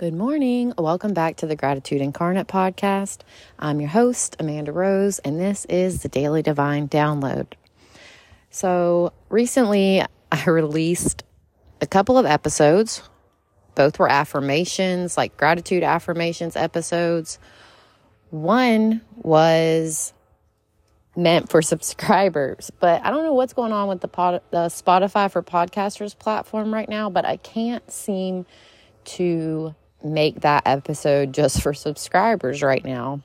Good morning. Welcome back to the Gratitude Incarnate podcast. I'm your host, Amanda Rose, and this is the Daily Divine Download. So, recently I released a couple of episodes. Both were affirmations, like gratitude affirmations episodes. One was meant for subscribers, but I don't know what's going on with the, pod, the Spotify for podcasters platform right now, but I can't seem to make that episode just for subscribers right now.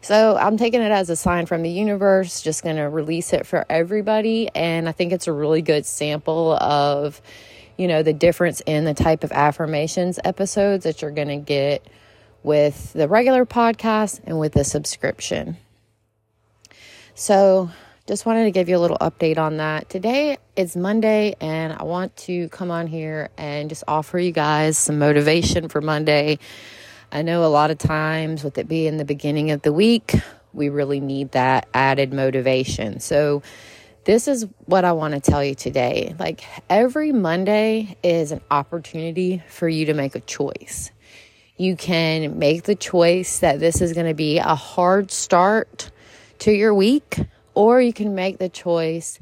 So I'm taking it as a sign from the universe, just going to release it for everybody. And I think it's a really good sample of, you know, the difference in the type of affirmations episodes that you're going to get with the regular podcast and with the subscription. So just wanted to give you a little update on that. Today is Monday, and I want to come on here and just offer you guys some motivation for Monday. I know a lot of times, with it being the beginning of the week, we really need that added motivation. So, this is what I want to tell you today. Like every Monday is an opportunity for you to make a choice. You can make the choice that this is going to be a hard start to your week or you can make the choice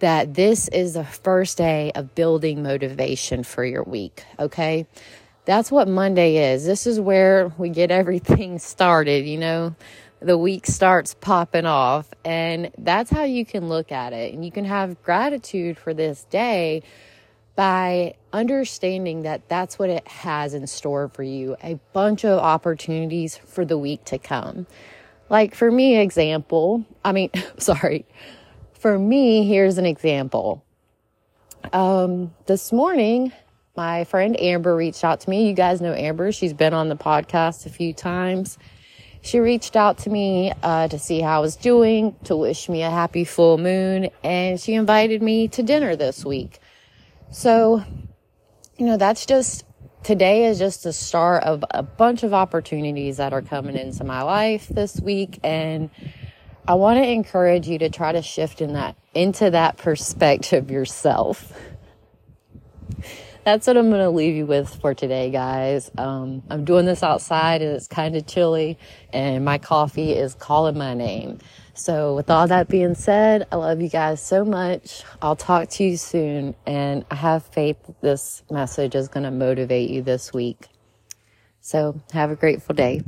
that this is the first day of building motivation for your week. Okay. That's what Monday is. This is where we get everything started, you know. The week starts popping off, and that's how you can look at it. And you can have gratitude for this day by understanding that that's what it has in store for you a bunch of opportunities for the week to come. Like for me, example, I mean, sorry, for me, here's an example. Um, this morning, my friend Amber reached out to me. You guys know Amber. She's been on the podcast a few times. She reached out to me uh, to see how I was doing, to wish me a happy full moon, and she invited me to dinner this week. So, you know, that's just today is just the start of a bunch of opportunities that are coming into my life this week and I want to encourage you to try to shift in that into that perspective yourself. That's what I'm going to leave you with for today, guys. Um, I'm doing this outside and it's kind of chilly, and my coffee is calling my name. So, with all that being said, I love you guys so much. I'll talk to you soon, and I have faith this message is going to motivate you this week. So, have a grateful day.